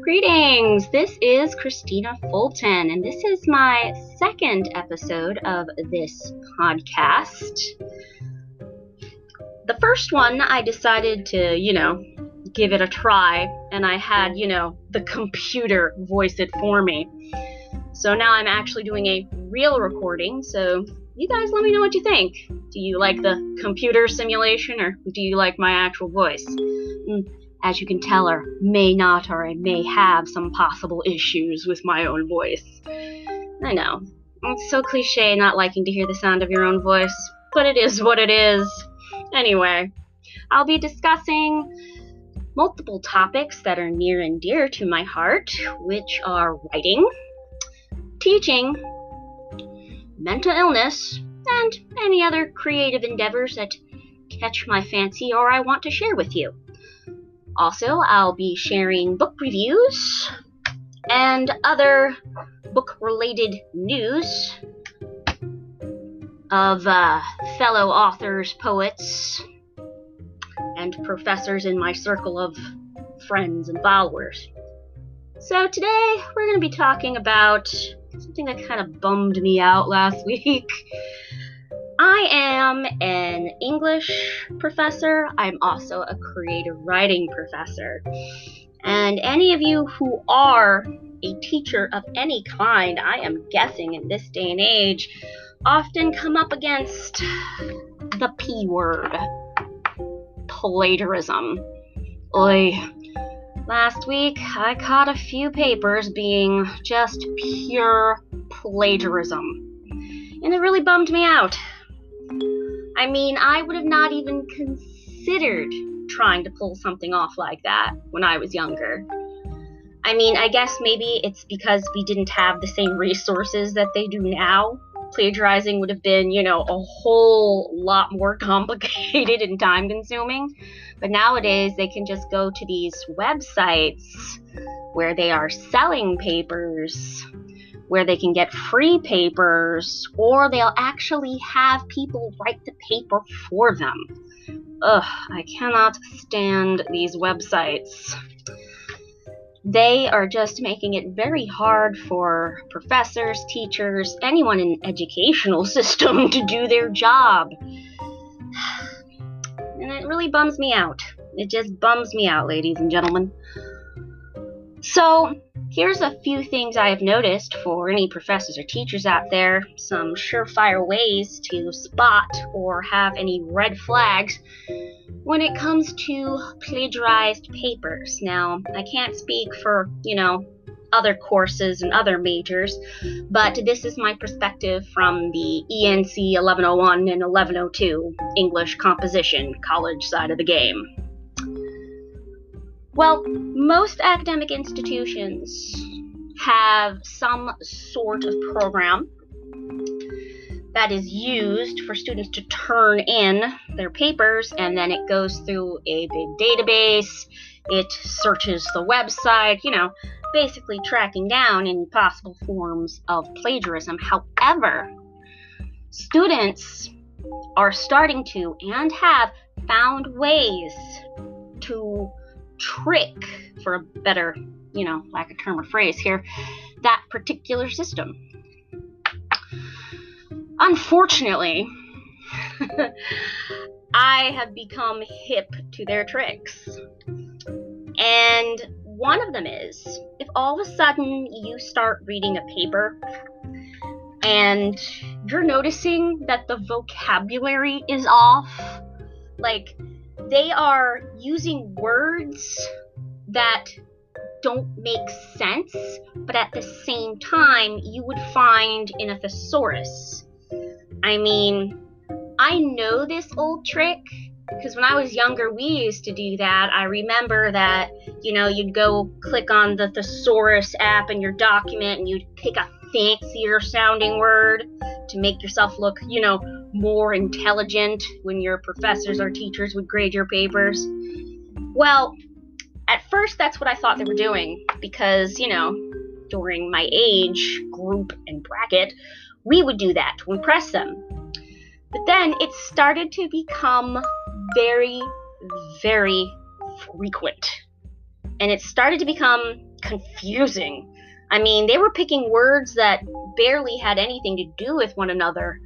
Greetings! This is Christina Fulton, and this is my second episode of this podcast. The first one, I decided to, you know, give it a try, and I had, you know, the computer voice it for me. So now I'm actually doing a real recording, so you guys let me know what you think. Do you like the computer simulation, or do you like my actual voice? Mm, as you can tell, or may not, or I may have some possible issues with my own voice. I know. It's so cliche not liking to hear the sound of your own voice, but it is what it is. Anyway, I'll be discussing multiple topics that are near and dear to my heart, which are writing, teaching, mental illness, and any other creative endeavors that catch my fancy or I want to share with you. Also, I'll be sharing book reviews and other book related news of uh, fellow authors, poets, and professors in my circle of friends and followers. So, today we're going to be talking about something that kind of bummed me out last week. I am an English professor. I'm also a creative writing professor. And any of you who are a teacher of any kind, I am guessing in this day and age, often come up against the P word plagiarism. Oy. Last week, I caught a few papers being just pure plagiarism. And it really bummed me out. I mean, I would have not even considered trying to pull something off like that when I was younger. I mean, I guess maybe it's because we didn't have the same resources that they do now. Plagiarizing would have been, you know, a whole lot more complicated and time consuming. But nowadays, they can just go to these websites where they are selling papers where they can get free papers or they'll actually have people write the paper for them. Ugh, I cannot stand these websites. They are just making it very hard for professors, teachers, anyone in educational system to do their job. And it really bums me out. It just bums me out, ladies and gentlemen. So, Here's a few things I have noticed for any professors or teachers out there, some surefire ways to spot or have any red flags when it comes to plagiarized papers. Now, I can't speak for, you know, other courses and other majors, but this is my perspective from the ENC 1101 and 1102 English composition college side of the game. Well, most academic institutions have some sort of program that is used for students to turn in their papers, and then it goes through a big database. It searches the website, you know, basically tracking down any possible forms of plagiarism. However, students are starting to and have found ways to trick, for a better, you know, lack of term or phrase here, that particular system. Unfortunately, I have become hip to their tricks. And one of them is if all of a sudden you start reading a paper and you're noticing that the vocabulary is off, like they are using words that don't make sense, but at the same time, you would find in a thesaurus. I mean, I know this old trick because when I was younger, we used to do that. I remember that, you know, you'd go click on the thesaurus app in your document and you'd pick a fancier sounding word to make yourself look, you know, more intelligent when your professors or teachers would grade your papers. Well, at first that's what I thought they were doing because, you know, during my age group and bracket, We would do that to impress them. But then it started to become very, very frequent. And it started to become confusing. I mean, they were picking words that barely had anything to do with one another.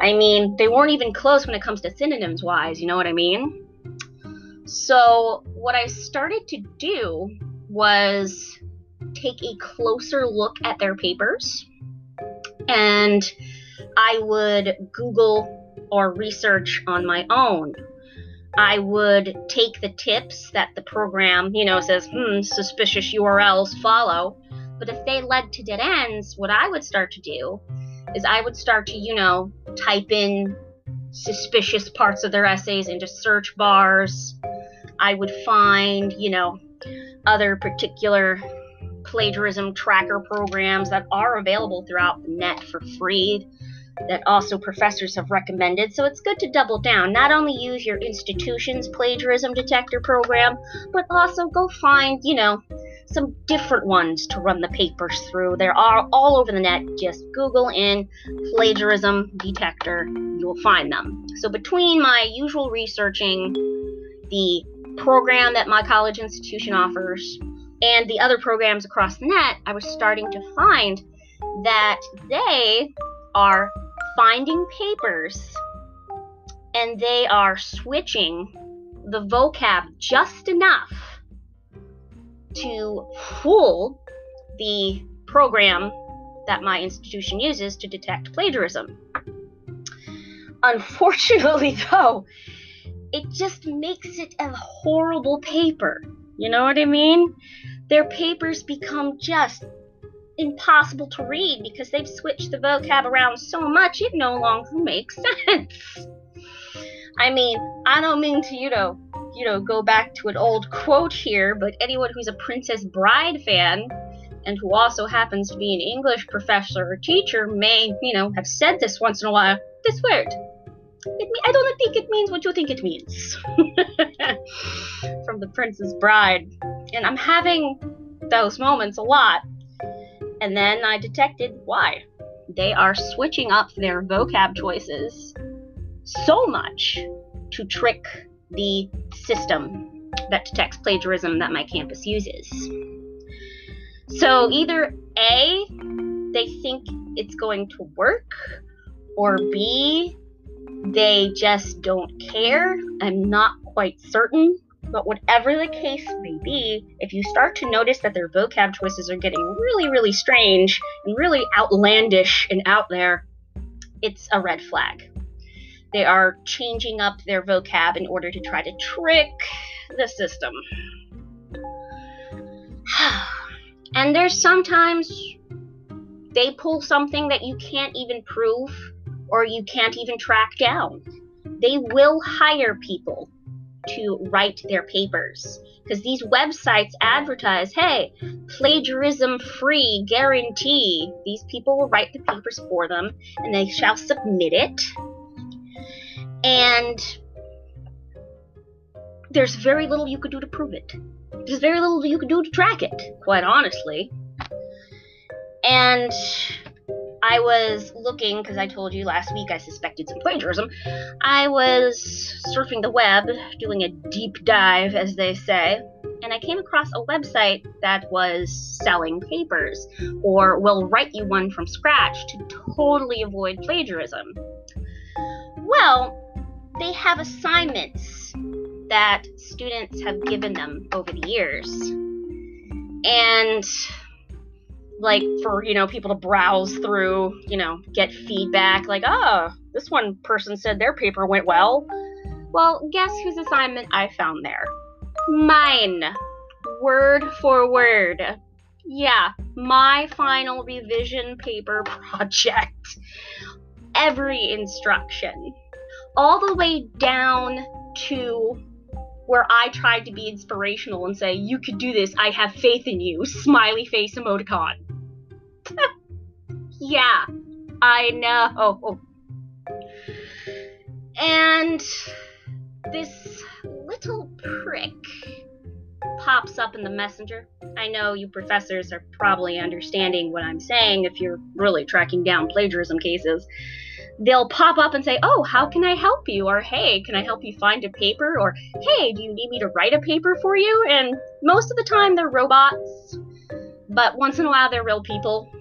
I mean, they weren't even close when it comes to synonyms wise, you know what I mean? So, what I started to do was take a closer look at their papers and I would Google or research on my own. I would take the tips that the program, you know, says, hmm, suspicious URLs follow. But if they led to dead ends, what I would start to do is I would start to, you know, type in suspicious parts of their essays into search bars. I would find, you know, other particular plagiarism tracker programs that are available throughout the net for free that also professors have recommended. So it's good to double down. Not only use your institution's plagiarism detector program, but also go find, you know, some different ones to run the papers through. There are all over the net. Just Google in plagiarism detector, you'll find them. So between my usual researching, the program that my college institution offers, and the other programs across the net, I was starting to find that they are finding papers and they are switching the vocab just enough to fool the program that my institution uses to detect plagiarism. Unfortunately, though, it just makes it a horrible paper. You know what I mean? Their papers become just impossible to read because they've switched the vocab around so much it no longer makes sense. I mean, I don't mean to, you know, you know, go back to an old quote here, but anyone who's a Princess Bride fan and who also happens to be an English professor or teacher may, you know, have said this once in a while. This word. It, I don't think it means what you think it means. From the Princess Bride. And I'm having those moments a lot. And then I detected why. They are switching up their vocab choices so much to trick the system that detects plagiarism that my campus uses. So either A, they think it's going to work, or B, they just don't care. I'm not quite certain. But whatever the case may be, if you start to notice that their vocab choices are getting really, really strange and really outlandish and out there, it's a red flag. They are changing up their vocab in order to try to trick the system. and there's sometimes they pull something that you can't even prove or you can't even track down. They will hire people to write their papers because these websites advertise hey, plagiarism free guarantee. These people will write the papers for them and they shall submit it. And there's very little you could do to prove it. There's very little you could do to track it, quite honestly. And I was looking, because I told you last week I suspected some plagiarism. I was surfing the web, doing a deep dive, as they say, and I came across a website that was selling papers, or will write you one from scratch to totally avoid plagiarism. Well, they have assignments that students have given them over the years. And like for you know people to browse through you know get feedback like oh this one person said their paper went well. Well guess whose assignment i found there? Mine. Word for word. Yeah my final revision paper project. Every instruction. All the way down to where I tried to be inspirational and say, You could do this, I have faith in you, smiley face emoticon. yeah, I know. And this little prick pops up in the messenger. I know you professors are probably understanding what I'm saying if you're really tracking down plagiarism cases. They'll pop up and say, Oh, how can I help you? Or, Hey, can I help you find a paper? Or, Hey, do you need me to write a paper for you? And most of the time they're robots, but once in a while they're real people.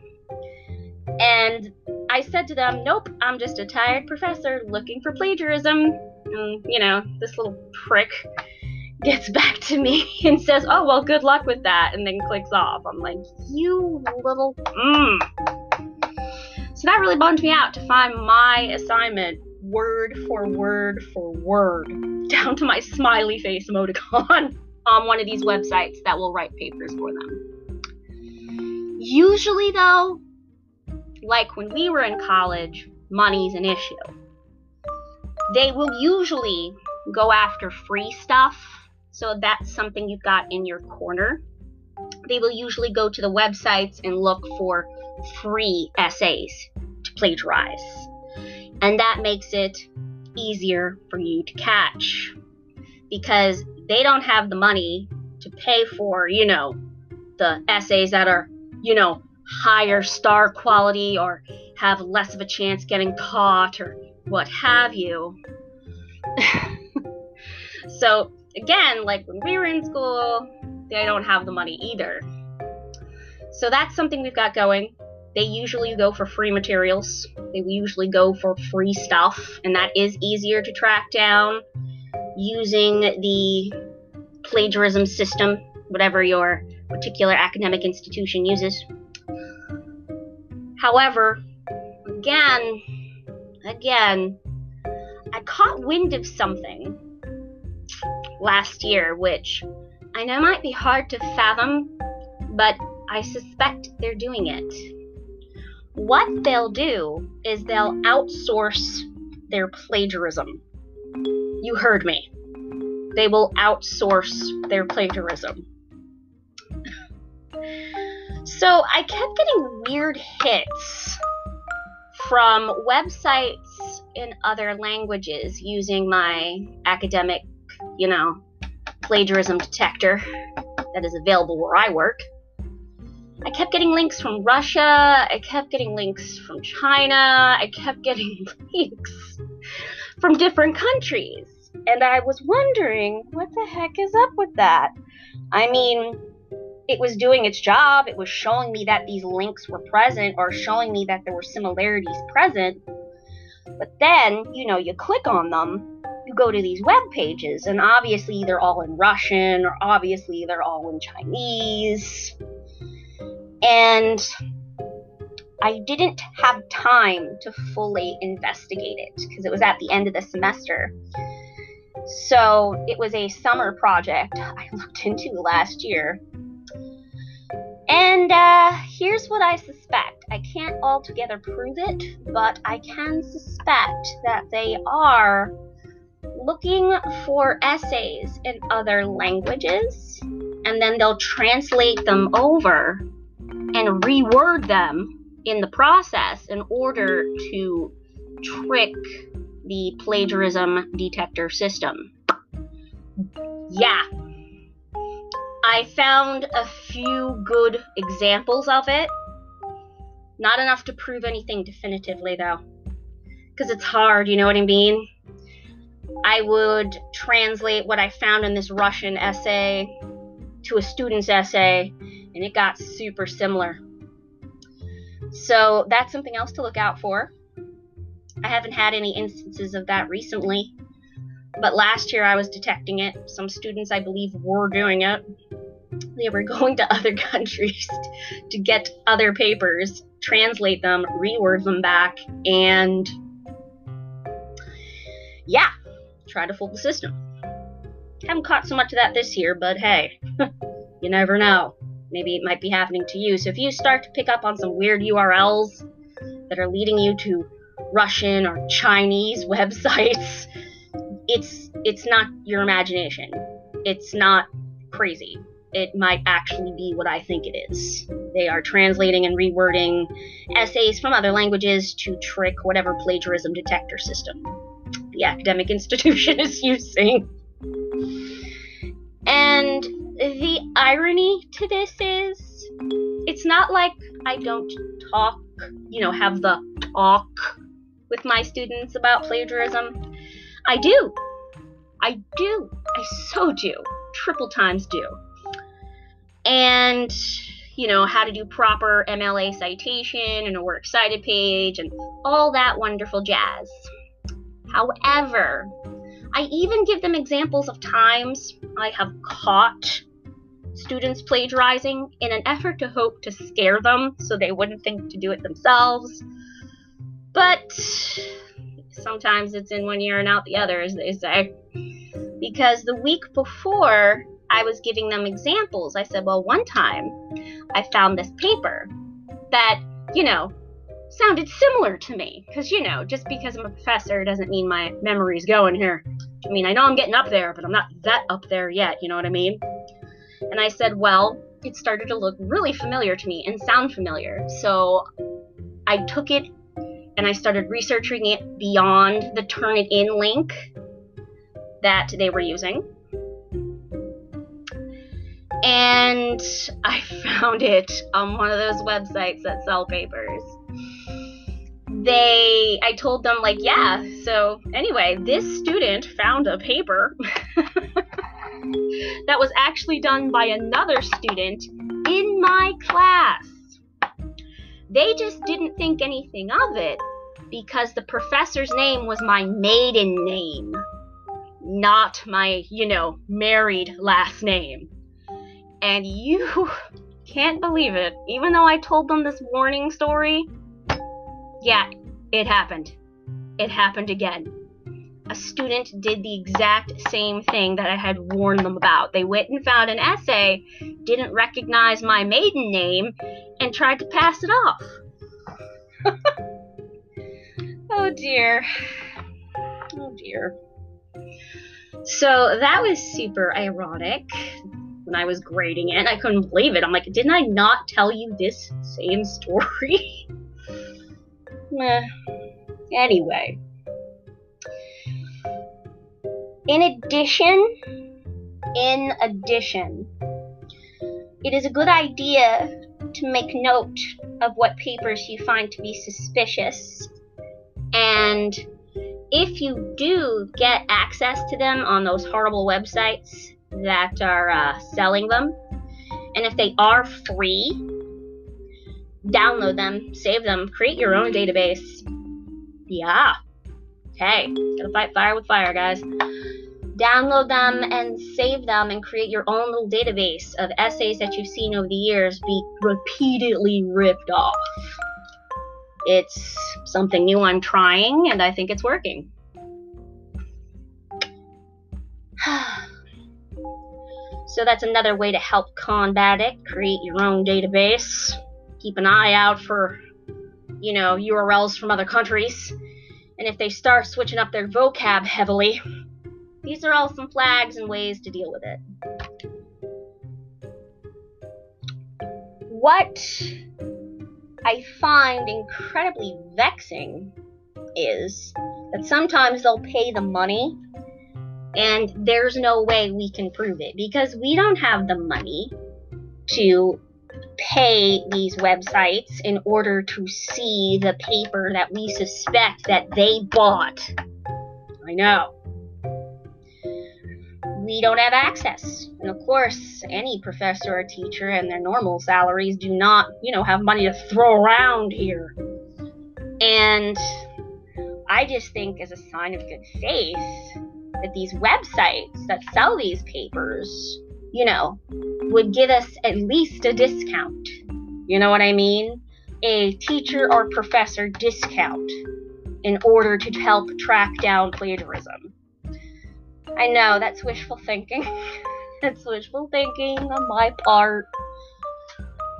And I said to them, Nope, I'm just a tired professor looking for plagiarism. And, you know, this little prick gets back to me and says, Oh, well, good luck with that, and then clicks off. I'm like, You little. Mm. So that really bummed me out to find my assignment word for word for word, down to my smiley face emoticon, on one of these websites that will write papers for them. Usually, though, like when we were in college, money's an issue. They will usually go after free stuff, so that's something you've got in your corner. They will usually go to the websites and look for free essays to plagiarize. And that makes it easier for you to catch because they don't have the money to pay for, you know, the essays that are, you know, higher star quality or have less of a chance getting caught or what have you. so, again, like when we were in school, they don't have the money either. So, that's something we've got going. They usually go for free materials, they usually go for free stuff, and that is easier to track down using the plagiarism system, whatever your particular academic institution uses. However, again, again, I caught wind of something last year, which I know might be hard to fathom, but I suspect they're doing it. What they'll do is they'll outsource their plagiarism. You heard me. They will outsource their plagiarism. So I kept getting weird hits from websites in other languages using my academic, you know, plagiarism detector that is available where I work. I kept getting links from Russia, I kept getting links from China, I kept getting links from different countries. And I was wondering, what the heck is up with that? I mean, it was doing its job. It was showing me that these links were present or showing me that there were similarities present. But then, you know, you click on them, you go to these web pages, and obviously they're all in Russian or obviously they're all in Chinese. And I didn't have time to fully investigate it because it was at the end of the semester. So it was a summer project I looked into last year and uh, here's what I suspect. I can't altogether prove it, but I can suspect that they are looking for essays in other languages, and then they'll translate them over and reword them in the process in order to trick the plagiarism detector system. Yeah, I found a few good examples of it. Not enough to prove anything definitively, though. Because it's hard, you know what I mean? I would translate what I found in this Russian essay to a student's essay, and it got super similar. So that's something else to look out for. I haven't had any instances of that recently, but last year I was detecting it. Some students, I believe, were doing it. They were going to other countries to get other papers, translate them, reword them back, and yeah, try to fool the system. Haven't caught so much of that this year, but hey, you never know. Maybe it might be happening to you. So if you start to pick up on some weird URLs that are leading you to Russian or Chinese websites, it's it's not your imagination. It's not crazy. It might actually be what I think it is. They are translating and rewording essays from other languages to trick whatever plagiarism detector system the academic institution is using. And the irony to this is it's not like I don't talk, you know, have the talk with my students about plagiarism. I do. I do. I so do. Triple times do. And, you know, how to do proper MLA citation and a works cited page and all that wonderful jazz. However, I even give them examples of times I have caught students plagiarizing in an effort to hope to scare them so they wouldn't think to do it themselves. But sometimes it's in one ear and out the other, as they say. Because the week before, I was giving them examples. I said, well, one time I found this paper that, you know, sounded similar to me. Because, you know, just because I'm a professor doesn't mean my memory's going here. I mean, I know I'm getting up there, but I'm not that up there yet, you know what I mean? And I said, well, it started to look really familiar to me and sound familiar. So I took it and I started researching it beyond the Turnitin link that they were using. And I found it on one of those websites that sell papers. They, I told them, like, yeah, so anyway, this student found a paper that was actually done by another student in my class. They just didn't think anything of it because the professor's name was my maiden name, not my, you know, married last name. And you can't believe it. Even though I told them this warning story, yeah, it happened. It happened again a student did the exact same thing that I had warned them about. They went and found an essay, didn't recognize my maiden name, and tried to pass it off. oh dear. Oh dear. So that was super ironic when I was grading it. I couldn't believe it. I'm like, didn't I not tell you this same story? anyway. In addition, in addition, it is a good idea to make note of what papers you find to be suspicious. And if you do get access to them on those horrible websites that are uh, selling them, and if they are free, download them, save them, create your own database. Yeah. Hey, gotta fight fire with fire, guys download them and save them and create your own little database of essays that you've seen over the years be repeatedly ripped off. It's something new I'm trying, and I think it's working. so that's another way to help combat it. Create your own database. Keep an eye out for, you know, URLs from other countries. And if they start switching up their vocab heavily, these are all some flags and ways to deal with it. What I find incredibly vexing is that sometimes they'll pay the money and there's no way we can prove it because we don't have the money to pay these websites in order to see the paper that we suspect that they bought. I know we don't have access. And of course, any professor or teacher and their normal salaries do not, you know, have money to throw around here. And I just think, as a sign of good faith, that these websites that sell these papers, you know, would give us at least a discount. You know what I mean? A teacher or professor discount in order to help track down plagiarism. I know, that's wishful thinking. that's wishful thinking on my part.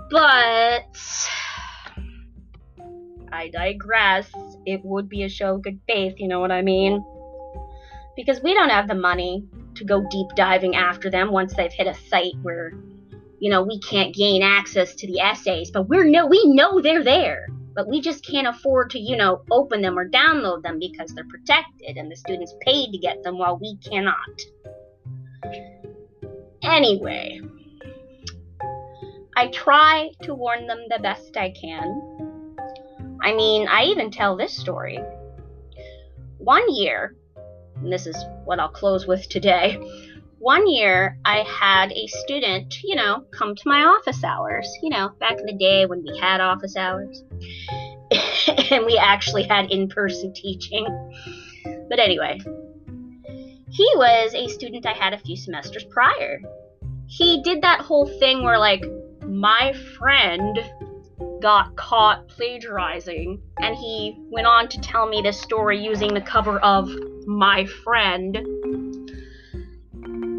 But I digress. It would be a show of good faith, you know what I mean? Because we don't have the money to go deep diving after them once they've hit a site where, you know, we can't gain access to the essays, but we're no we know they're there but we just can't afford to, you know, open them or download them because they're protected and the students paid to get them while we cannot. Anyway, I try to warn them the best I can. I mean, I even tell this story. One year, and this is what I'll close with today. One year, I had a student, you know, come to my office hours. You know, back in the day when we had office hours. and we actually had in person teaching. But anyway, he was a student I had a few semesters prior. He did that whole thing where, like, my friend got caught plagiarizing, and he went on to tell me this story using the cover of My Friend.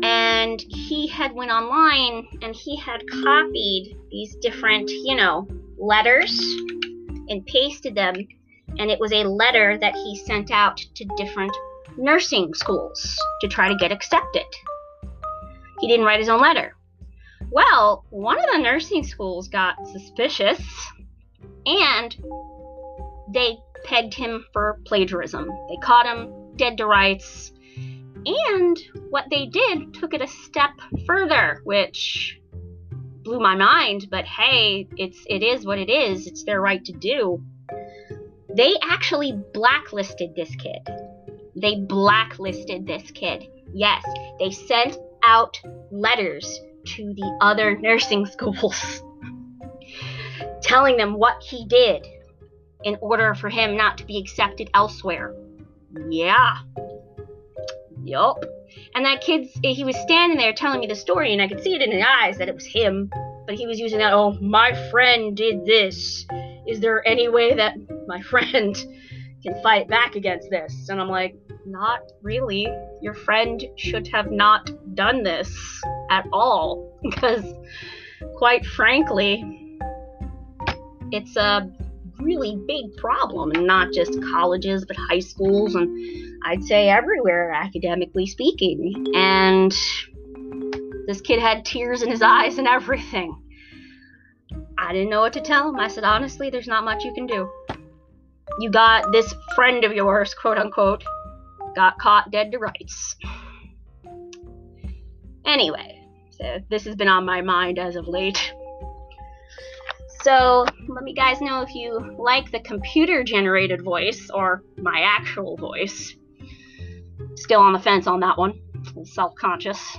And he had went online and he had copied these different, you know, letters and pasted them, and it was a letter that he sent out to different nursing schools to try to get accepted. He didn't write his own letter. Well, one of the nursing schools got suspicious and they pegged him for plagiarism. They caught him dead to rights. And what they did took it a step further, which blew my mind, but hey, it's it is what it is. It's their right to do. They actually blacklisted this kid. They blacklisted this kid. Yes, they sent out letters to the other nursing schools telling them what he did in order for him not to be accepted elsewhere. Yeah. Yup. And that kid's, he was standing there telling me the story, and I could see it in his eyes that it was him. But he was using that, oh, my friend did this. Is there any way that my friend can fight back against this? And I'm like, not really. Your friend should have not done this at all. Because, quite frankly, it's a really big problem, and not just colleges, but high schools, and I'd say everywhere, academically speaking. And this kid had tears in his eyes and everything. I didn't know what to tell him. I said, honestly, there's not much you can do. You got this friend of yours, quote unquote, got caught dead to rights. Anyway, so this has been on my mind as of late. So let me guys know if you like the computer generated voice or my actual voice. Still on the fence on that one. Self conscious.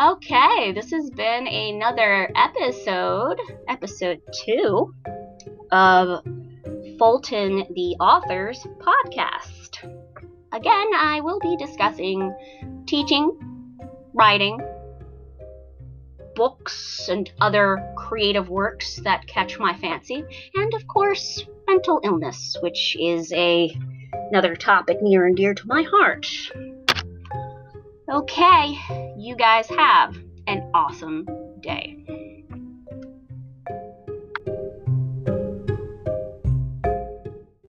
Okay, this has been another episode, episode two of Fulton the Author's podcast. Again, I will be discussing teaching, writing, books and other creative works that catch my fancy, and of course, mental illness, which is a another topic near and dear to my heart. Okay, you guys have an awesome day.